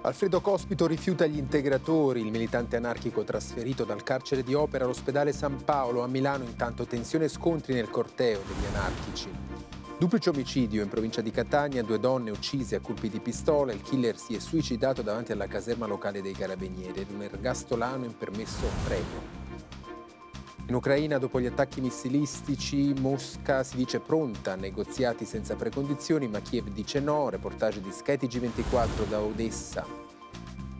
Alfredo Cospito rifiuta gli integratori, il militante anarchico trasferito dal carcere di Opera all'ospedale San Paolo a Milano, intanto tensione e scontri nel corteo degli anarchici. Duplice omicidio in provincia di Catania, due donne uccise a colpi di pistola, il killer si è suicidato davanti alla caserma locale dei carabinieri. Ed un ergastolano impermesso premio. In Ucraina, dopo gli attacchi missilistici, Mosca si dice pronta a negoziati senza precondizioni, ma Kiev dice no. Reportage di Sky TG24 da Odessa.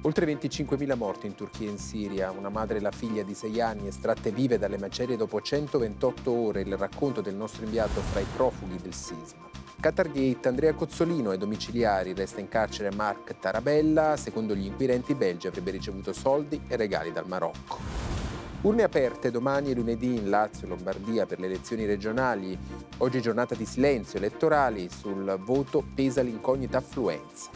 Oltre 25.000 morti in Turchia e in Siria, una madre e la figlia di 6 anni estratte vive dalle macerie dopo 128 ore, il racconto del nostro inviato fra i profughi del sisma. Qatargate, Andrea Cozzolino ai domiciliari, resta in carcere Mark Tarabella, secondo gli inquirenti belgi avrebbe ricevuto soldi e regali dal Marocco. Urne aperte domani e lunedì in Lazio e Lombardia per le elezioni regionali. Oggi giornata di silenzio elettorali, sul voto pesa l'incognita affluenza.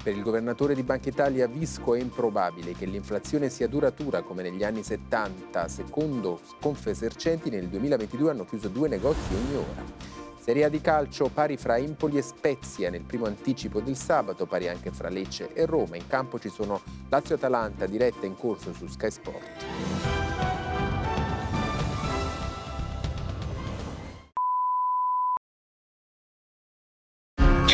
Per il governatore di Banca Italia Visco è improbabile che l'inflazione sia duratura come negli anni 70. Secondo Confesercenti nel 2022 hanno chiuso due negozi ogni ora. Serie A di calcio pari fra Empoli e Spezia nel primo anticipo del sabato, pari anche fra Lecce e Roma. In campo ci sono Lazio-Atalanta diretta in corso su Sky Sport.